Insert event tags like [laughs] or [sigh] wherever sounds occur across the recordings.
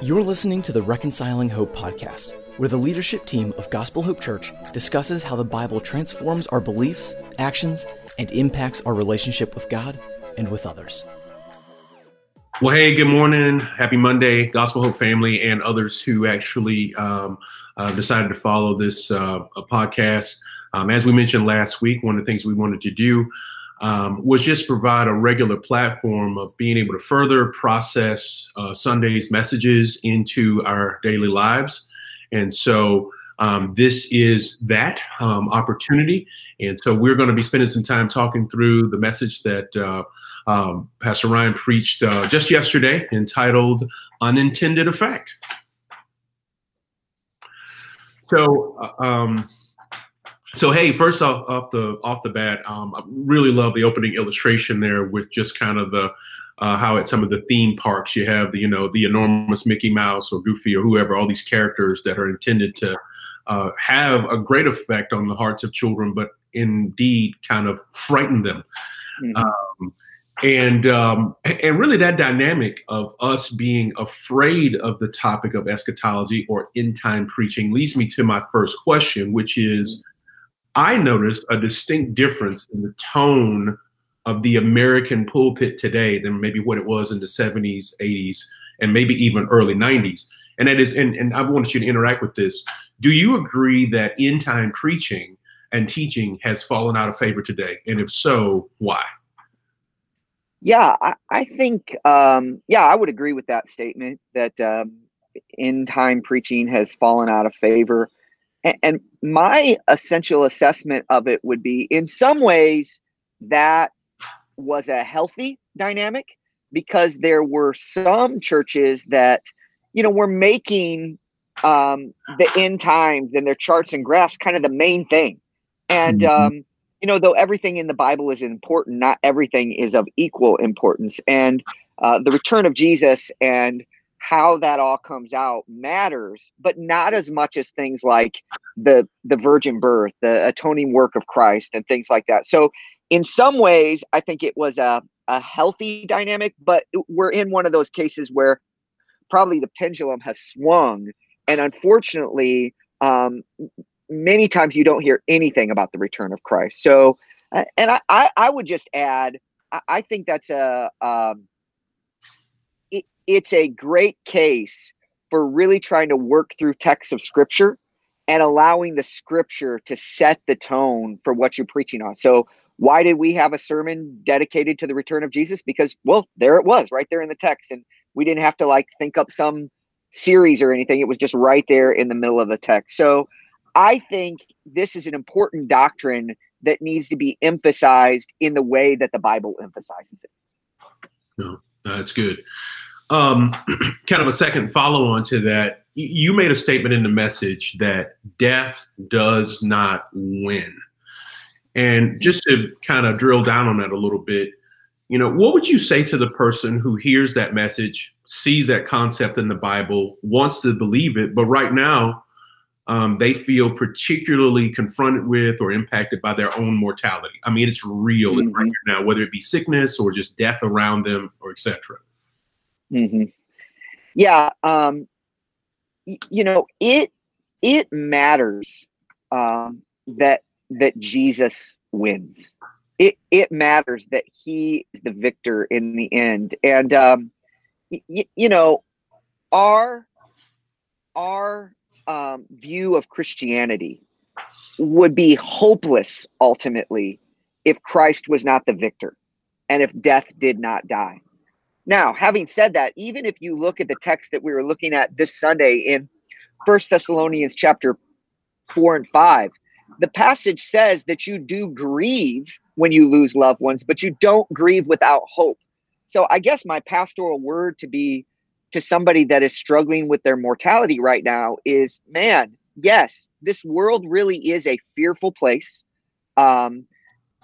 You're listening to the Reconciling Hope podcast, where the leadership team of Gospel Hope Church discusses how the Bible transforms our beliefs, actions, and impacts our relationship with God and with others. Well, hey, good morning. Happy Monday, Gospel Hope family, and others who actually um, uh, decided to follow this uh, podcast. Um, as we mentioned last week, one of the things we wanted to do um, was just provide a regular platform of being able to further process uh, Sunday's messages into our daily lives. And so um, this is that um, opportunity. And so we're going to be spending some time talking through the message that uh, um, Pastor Ryan preached uh, just yesterday entitled Unintended Effect. So, uh, um, so hey, first off, off the off the bat, um, I really love the opening illustration there with just kind of the uh, how at some of the theme parks you have the you know the enormous Mickey Mouse or Goofy or whoever, all these characters that are intended to uh, have a great effect on the hearts of children, but indeed kind of frighten them. Mm-hmm. Um, and um, and really that dynamic of us being afraid of the topic of eschatology or end time preaching leads me to my first question, which is I noticed a distinct difference in the tone of the American pulpit today than maybe what it was in the 70s, 80s, and maybe even early 90s. And that is, and, and I wanted you to interact with this. Do you agree that end time preaching and teaching has fallen out of favor today? And if so, why? Yeah, I, I think, um, yeah, I would agree with that statement that um, end time preaching has fallen out of favor. And, and my essential assessment of it would be in some ways that was a healthy dynamic because there were some churches that you know were making um, the end times and their charts and graphs kind of the main thing and mm-hmm. um, you know though everything in the bible is important not everything is of equal importance and uh, the return of jesus and how that all comes out matters, but not as much as things like the the virgin birth, the atoning work of Christ, and things like that. So, in some ways, I think it was a a healthy dynamic, but we're in one of those cases where probably the pendulum has swung, and unfortunately, um, many times you don't hear anything about the return of Christ. So, and I I, I would just add, I, I think that's a um, it's a great case for really trying to work through texts of scripture and allowing the scripture to set the tone for what you're preaching on. So, why did we have a sermon dedicated to the return of Jesus? Because, well, there it was right there in the text. And we didn't have to like think up some series or anything. It was just right there in the middle of the text. So, I think this is an important doctrine that needs to be emphasized in the way that the Bible emphasizes it. No, that's good. Um, [clears throat] kind of a second follow on to that, you made a statement in the message that death does not win. And just to kind of drill down on that a little bit, you know, what would you say to the person who hears that message, sees that concept in the Bible, wants to believe it, but right now um, they feel particularly confronted with or impacted by their own mortality? I mean, it's real mm-hmm. right now, whether it be sickness or just death around them or etc. Mm-hmm. Yeah, um, y- you know it. It matters um, that that Jesus wins. It it matters that He is the victor in the end, and um, y- you know our our um, view of Christianity would be hopeless ultimately if Christ was not the victor and if death did not die. Now, having said that, even if you look at the text that we were looking at this Sunday in First Thessalonians chapter 4 and 5, the passage says that you do grieve when you lose loved ones, but you don't grieve without hope. So I guess my pastoral word to be to somebody that is struggling with their mortality right now is man, yes, this world really is a fearful place. Um,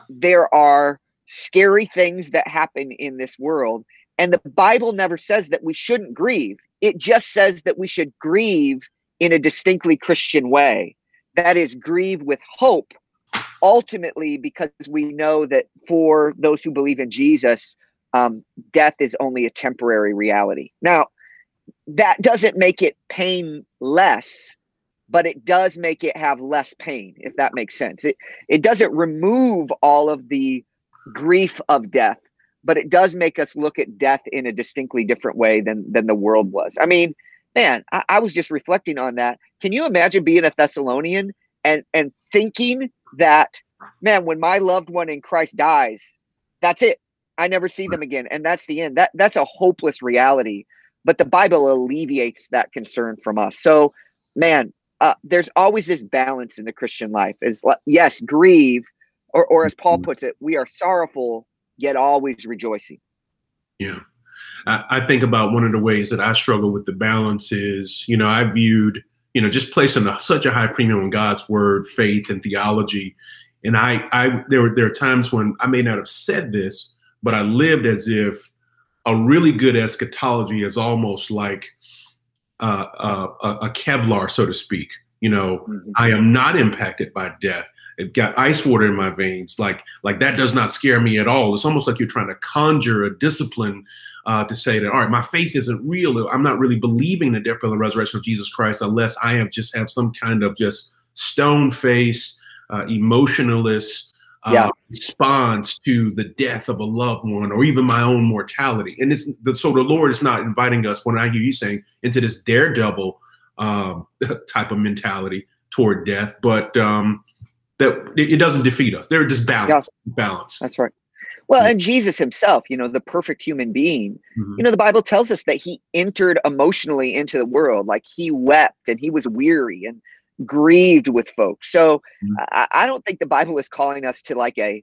there are scary things that happen in this world and the Bible never says that we shouldn't grieve. It just says that we should grieve in a distinctly Christian way. That is, grieve with hope, ultimately, because we know that for those who believe in Jesus, um, death is only a temporary reality. Now, that doesn't make it pain less but it does make it have less pain if that makes sense it it doesn't remove all of the grief of death but it does make us look at death in a distinctly different way than than the world was. I mean man I, I was just reflecting on that. Can you imagine being a thessalonian and and thinking that man when my loved one in christ dies that's it. I never see them again. And that's the end. That that's a hopeless reality. But the bible alleviates that concern from us. So man uh, there's always this balance in the christian life. Is yes grieve or, or as paul puts it we are sorrowful yet always rejoicing yeah I, I think about one of the ways that i struggle with the balance is you know i viewed you know just placing a, such a high premium on god's word faith and theology and I, I there were there are times when I may not have said this, but I lived as if a really good eschatology is almost like uh, uh, a Kevlar, so to speak. You know, mm-hmm. I am not impacted by death. It's got ice water in my veins. Like, like that does not scare me at all. It's almost like you're trying to conjure a discipline uh, to say that, all right, my faith isn't real. I'm not really believing the death, burial, and resurrection of Jesus Christ unless I have just have some kind of just stone face, uh, emotionalist uh, yeah. response to the death of a loved one or even my own mortality. And it's so the Lord is not inviting us, when I hear you saying, into this daredevil um, [laughs] type of mentality toward death, but um, that it, doesn't defeat us. They're just balance. Yeah. Balance. That's right. Well, and Jesus himself, you know, the perfect human being, mm-hmm. you know, the Bible tells us that he entered emotionally into the world, like he wept and he was weary and grieved with folks. So mm-hmm. I, I don't think the Bible is calling us to like a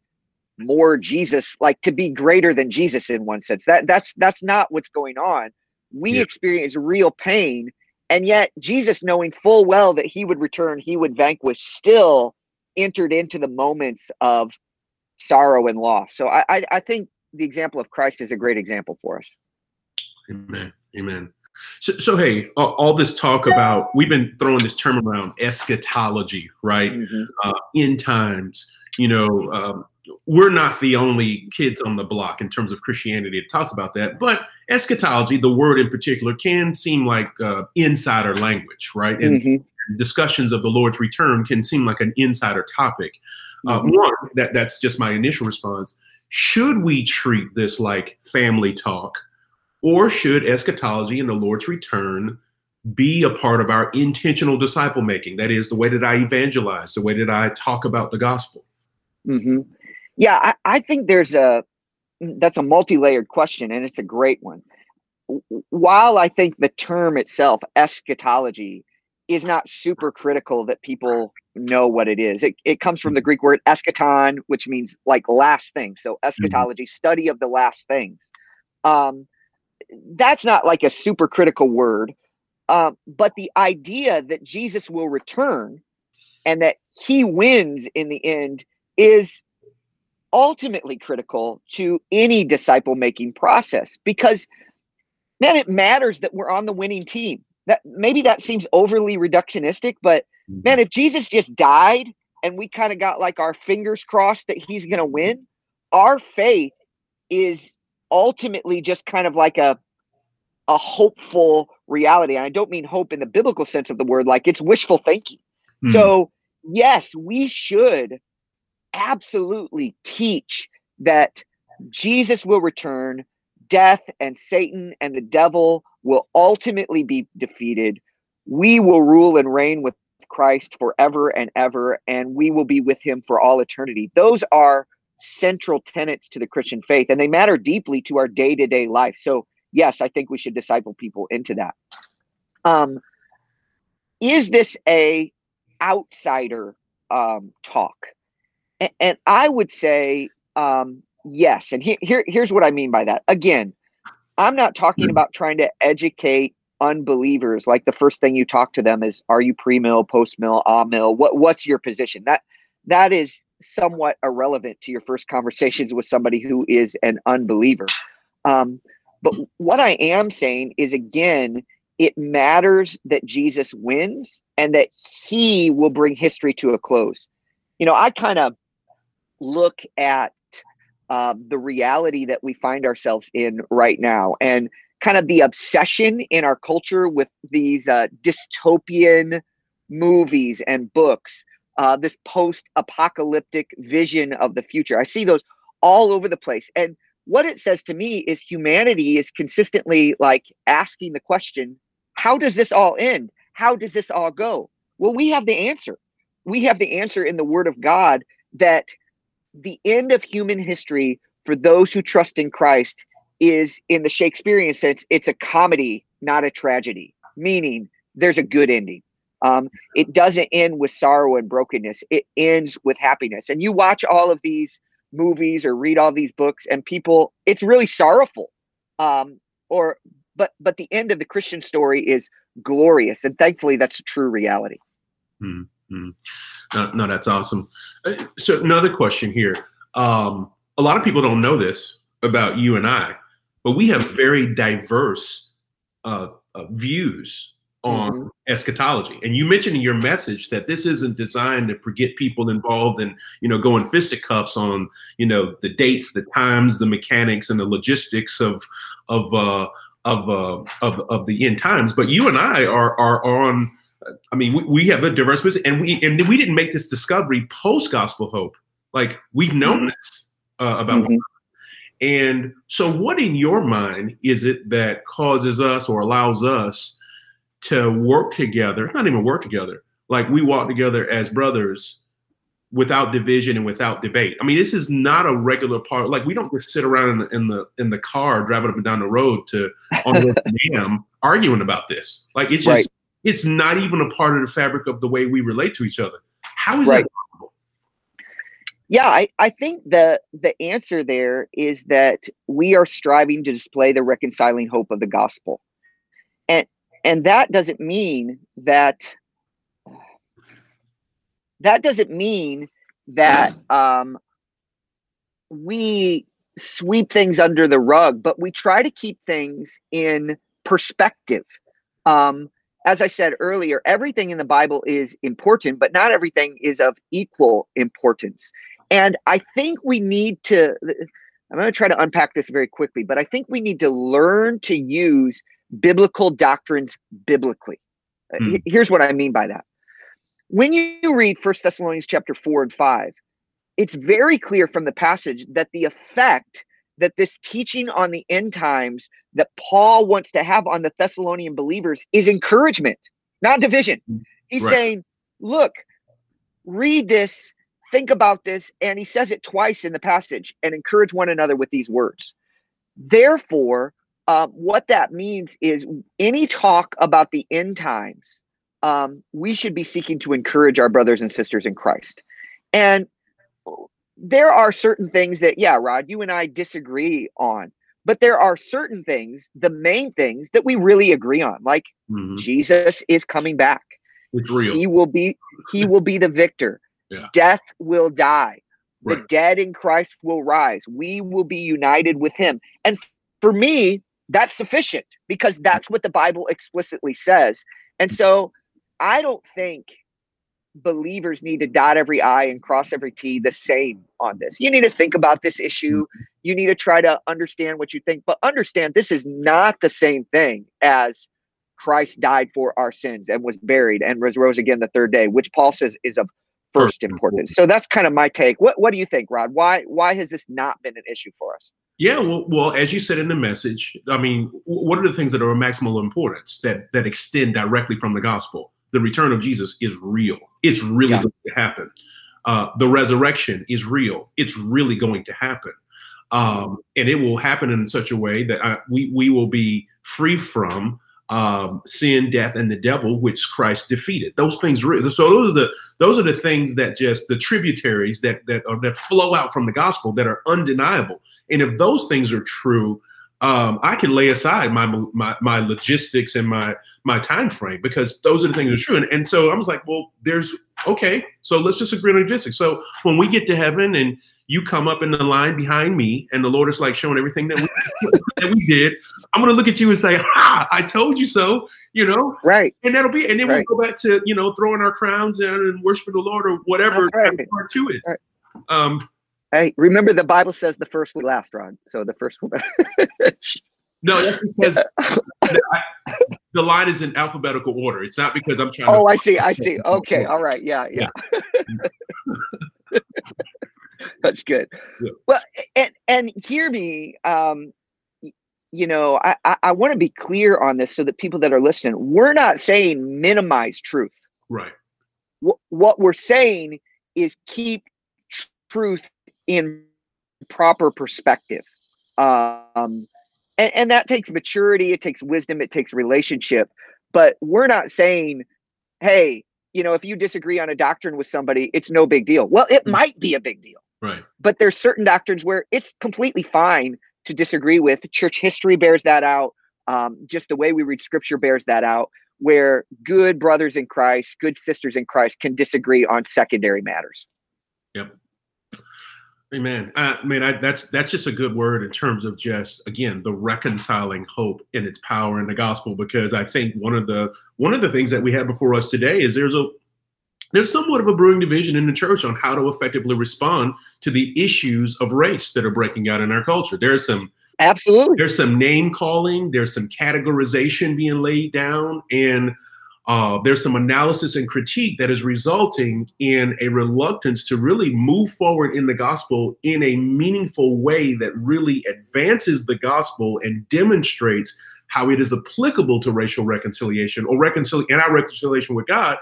more Jesus, like to be greater than Jesus in one sense. That that's that's not what's going on. We yeah. experience real pain, and yet Jesus, knowing full well that he would return, he would vanquish, still entered into the moments of sorrow and loss. So I, I, I think the example of Christ is a great example for us. Amen. Amen. So, so hey, all, all, this talk about we've been throwing this term around eschatology, right? Mm-hmm. Uh, end times. You know, um, we're not the only kids on the block in terms of Christianity that talks about that. But eschatology, the word in particular, can seem like uh, insider language, right? And mm-hmm. Discussions of the Lord's return can seem like an insider topic. Uh, mm-hmm. one, that that's just my initial response. Should we treat this like family talk? Or should eschatology and the Lord's return be a part of our intentional disciple making? That is, the way that I evangelize, the way that I talk about the gospel. Mm-hmm. Yeah, I, I think there's a that's a multi-layered question, and it's a great one. While I think the term itself, eschatology, is not super critical that people know what it is. It, it comes from the Greek word eschaton, which means like last things. So mm-hmm. eschatology, mm-hmm. study of the last things. Um, that's not like a super critical word. Uh, but the idea that Jesus will return and that he wins in the end is ultimately critical to any disciple making process because man it matters that we're on the winning team that maybe that seems overly reductionistic but mm-hmm. man if jesus just died and we kind of got like our fingers crossed that he's going to win our faith is ultimately just kind of like a a hopeful reality. And I don't mean hope in the biblical sense of the word, like it's wishful thinking. Mm. So, yes, we should absolutely teach that Jesus will return, death and Satan and the devil will ultimately be defeated. We will rule and reign with Christ forever and ever, and we will be with him for all eternity. Those are central tenets to the Christian faith, and they matter deeply to our day to day life. So, yes, I think we should disciple people into that. Um, is this a outsider um, talk? And, I would say um, yes. And he, here, here's what I mean by that. Again, I'm not talking about trying to educate unbelievers. Like the first thing you talk to them is, "Are you pre-mill, post-mill, ah-mill? What what's your position?" That that is somewhat irrelevant to your first conversations with somebody who is an unbeliever. Um, but what I am saying is, again, it matters that Jesus wins and that he will bring history to a close. You know, I kind of look at uh, the reality that we find ourselves in right now and kind of the obsession in our culture with these uh, dystopian movies and books, uh, this post-apocalyptic vision of the future. I see those all over the place, and what it says to me is humanity is consistently like asking the question, "How does this all end? How does this all go?" Well, we have the answer. We have the answer in the Word of God that the end of human history for those who trust in Christ is in the Shakespearean sense, it's a comedy, not a tragedy, meaning there's a good ending. Um, it doesn't end with sorrow and brokenness, it ends with happiness. And you watch all of these movies or read all these books, and people, it's really sorrowful. Um, or but but the end of the Christian story is glorious, and thankfully that's a true reality. Mm-hmm. No, no, that's awesome. Uh, so another question here. Um, a lot of people don't know this about you and I, but we have very diverse uh, uh, views on mm-hmm. eschatology. And you mentioned in your message that this isn't designed to get people involved in, you know, going fisticuffs on, you know, the dates, the times, the mechanics, and the logistics of of uh, of, uh, of of the end times. But you and I are are on. I mean, we, we have a diverse business, and we and we didn't make this discovery post gospel hope. Like we've known mm-hmm. this uh, about mm-hmm. And so, what in your mind is it that causes us or allows us to work together? Not even work together, like we walk together as brothers without division and without debate. I mean, this is not a regular part. Like we don't just sit around in the in the, in the car driving up and down the road to on the [laughs] dam arguing about this. Like it's just right. It's not even a part of the fabric of the way we relate to each other. How is right. that possible? yeah, I, I think the the answer there is that we are striving to display the reconciling hope of the gospel. And and that doesn't mean that that doesn't mean that um, we sweep things under the rug, but we try to keep things in perspective. Um, as I said earlier, everything in the Bible is important, but not everything is of equal importance. And I think we need to, I'm going to try to unpack this very quickly, but I think we need to learn to use biblical doctrines biblically. Mm. Here's what I mean by that. When you read First Thessalonians chapter 4 and 5, it's very clear from the passage that the effect that this teaching on the end times that Paul wants to have on the Thessalonian believers is encouragement, not division. Hmm. He's right. saying, look, read this think about this. And he says it twice in the passage and encourage one another with these words. Therefore, uh, what that means is any talk about the end times, um, we should be seeking to encourage our brothers and sisters in Christ. And there are certain things that, yeah, Rod, you and I disagree on, but there are certain things, the main things that we really agree on, like mm-hmm. Jesus is coming back. It's real. He will be. He will be the victor. Yeah. Death will die. The dead in Christ will rise. We will be united with him. And for me, that's sufficient because that's what the Bible explicitly says. And so I don't think believers need to dot every I and cross every T the same on this. You need to think about this issue. You need to try to understand what you think, but understand this is not the same thing as Christ died for our sins and was buried and was rose again the third day, which Paul says is of first importance. So that's kind of my take. What what do you think, Rod? Why why has this not been an issue for us? Yeah, well, well, as you said in the message, I mean, what are the things that are of maximal importance that that extend directly from the gospel? The return of Jesus is real. It's really yeah. going to happen. Uh, the resurrection is real. It's really going to happen, um, and it will happen in such a way that I, we we will be free from um, sin, death, and the devil, which Christ defeated. Those things. So those are the those are the things that just the tributaries that that are, that flow out from the gospel that are undeniable. And if those things are true, um, I can lay aside my, my my logistics and my my time frame because those are the things that are true. And, and so I was like, well, there's okay. So let's just agree on logistics. So when we get to heaven and you come up in the line behind me and the Lord is like showing everything that we, [laughs] that we did, I'm going to look at you and say, ha, I told you so, you know? Right. And that'll be, and then right. we'll go back to, you know, throwing our crowns and, and worshiping the Lord or whatever right. part two is. Right. Um, hey, remember the Bible says the first will last, Rod. So the first will. [laughs] No, that's because [laughs] I, the line is in alphabetical order. It's not because I'm trying. Oh, to- I see. I see. [laughs] Okay. All right. Yeah. Yeah. [laughs] That's good. Yeah. Well, and and hear me. Um, you know, I I, I want to be clear on this so that people that are listening, we're not saying minimize truth. Right. What what we're saying is keep tr- truth in proper perspective. Um, and, and that takes maturity, it takes wisdom, it takes relationship. But we're not saying, hey, you know, if you disagree on a doctrine with somebody, it's no big deal. Well, it Mm. might be a big deal, Right. but there's certain doctrines where it's completely fine to disagree with. Church history bears that out. Um, just the way we read scripture bears that out, where good brothers in Christ, good sisters in Christ can disagree on secondary matters. Amen. I mean, I, that's that's just a good word in terms of just again the reconciling hope in its power in the gospel. Because I think one of the one of the things that we have before us today is there's a there's somewhat of a brewing division in the church on how to effectively respond to the issues of race that are breaking out in our culture. There's some Absolutely. there's some name calling, there's some categorization being laid down, and uh, there's some analysis and critique that is resulting in a reluctance to really move forward in the gospel in a meaningful way that really advances the gospel and demonstrates how it is applicable to racial reconciliation or reconciliation and our reconciliation with God,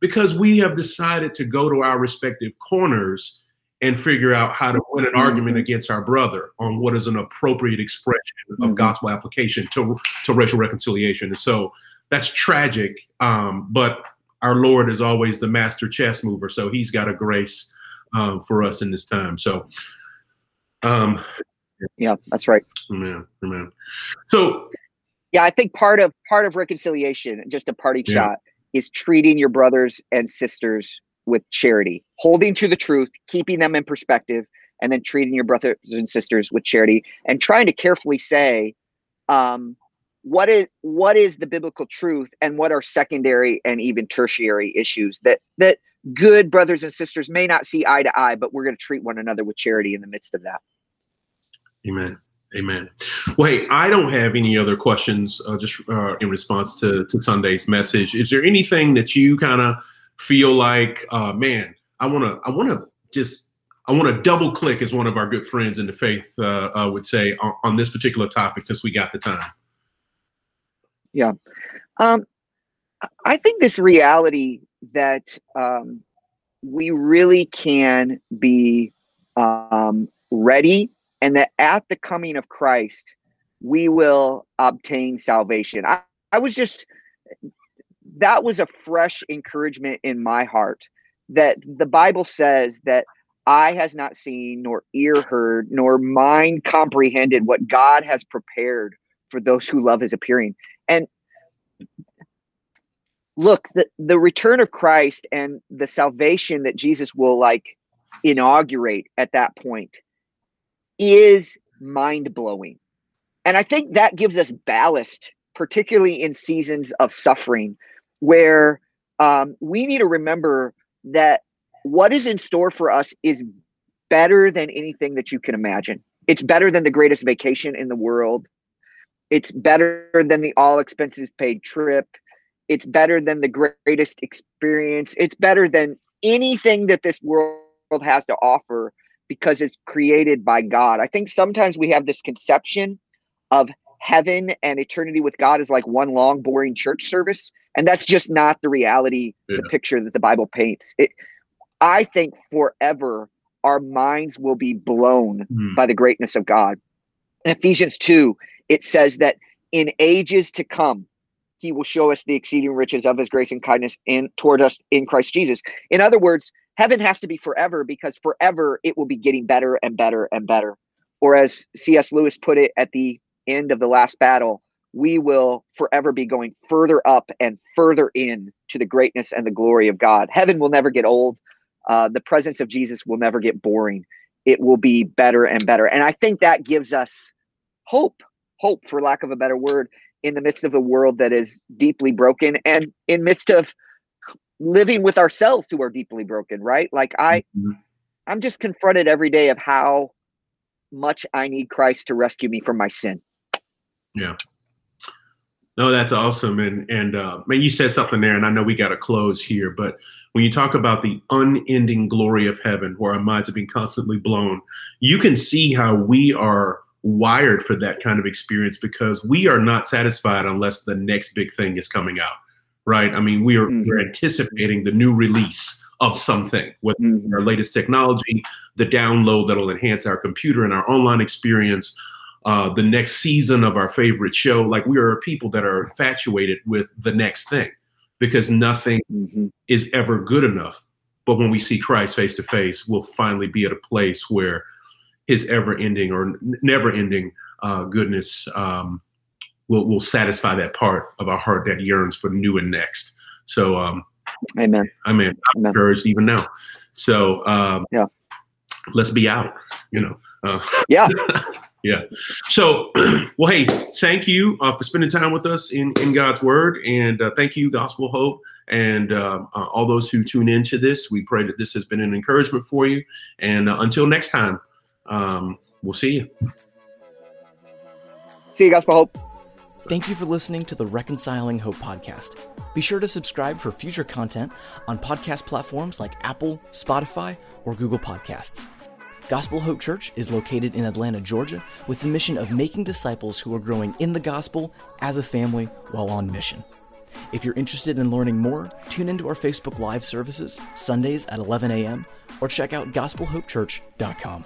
because we have decided to go to our respective corners and figure out how to win an argument Mhm. against our brother on what is an appropriate expression of Mhm. gospel application to to racial reconciliation. And so that's tragic. Um, but our Lord is always the master chess mover, so He's got a grace um, for us in this time. So, um, Yeah, that's right. amen, amen. So, Yeah, I think part of part of reconciliation, just a party Yeah. shot, is treating your brothers and sisters with charity, holding to the truth, keeping them in perspective, and then treating your brothers and sisters with charity, and trying to carefully say, um, what is what is the biblical truth, and what are secondary and even tertiary issues that that good brothers and sisters may not see eye to eye, but we're going to treat one another with charity in the midst of that. Amen. Amen. Hey, I don't have any other questions uh, just uh, in response to, to Sunday's message. Is there anything that you kind of feel like, uh, man, I want to, I want to just, I want to double click as one of our good friends in the faith uh, uh, would say on, on this particular topic since we got the time. Um, I- I think this reality that um, we really can be um, ready and that at the coming of Christ, we will obtain salvation. I, I was just, that was a fresh encouragement in my heart that the Bible says that eye has not seen, nor ear heard, nor mind comprehended what God has prepared for those who love his appearing. And look, the, the return of Christ and the salvation that Jesus will like inaugurate at that point is mind blowing. And I think that gives us ballast, particularly in seasons of suffering, where um, we need to remember that what is in store for us is better than anything that you can imagine. It's better than the greatest vacation in the world. It's better than the all expenses paid trip. It's better than the greatest experience. It's better than anything that this world has to offer because it's created by God. I think sometimes we have this conception of heaven and eternity with God as like one long, boring church service. And that's just not the reality, the picture that the Bible paints. It, I think forever our minds will be blown Hmm. by the greatness of God. In Ephesians 2, it says that in ages to come, he will show us the exceeding riches of his grace and kindness in toward us in Christ Jesus. In other words, heaven has to be forever because forever it will be getting better and better and better. Or as C.S. Lewis put it at the end of the last battle, we will forever be going further up and further in to the greatness and the glory of God. Heaven will never get old. Uh, the presence of Jesus will never get boring. It will be better and better. And I think that gives us hope, hope for lack of a better word, in the midst of a world that is deeply broken and in midst of living with ourselves who are deeply broken, right? Like I Mhm. I'm just confronted every day of how much I need Christ to rescue me from my sin. Yeah. No, that's awesome. And and uh, man, you said something there, and I know we got to close here, but when you talk about the unending glory of heaven, where our minds have been constantly blown, you can see how we are wired for that kind of experience because we are not satisfied unless the next big thing is coming out, right? I mean, we are mm-hmm. we're anticipating the new release of something, whether mm-hmm. our latest technology, the download that'll enhance our computer and our online experience, uh, the next season of our favorite show. Like we are people that are infatuated with the next thing because nothing mm-hmm. is ever good enough. But when we see Christ face to face, we'll finally be at a place where his ever ending or never ending uh, goodness um, will, will satisfy that part of our heart that yearns for new and next. So, um, amen. I mean, I'm amen. encouraged even now. So, um, yeah, let's be out, you know. Uh, yeah. [laughs] Yeah. So, [clears throat] well, hey, thank you uh, for spending time with us in, in God's Word. And uh, thank you, Gospel Hope, and uh, uh all those who tune into this. We pray that this has been an encouragement for you. And uh, until next time, um, we'll see you. See you, Gospel Hope. Thank you for listening to the Reconciling Hope podcast. Be sure to subscribe for future content on podcast platforms like Apple, Spotify, or Google Podcasts. Gospel Hope Church is located in Atlanta, Georgia, with the mission of making disciples who are growing in the gospel as a family while on mission. If you're interested in learning more, tune into our Facebook Live services Sundays at 11 a.m. or check out gospelhopechurch.com.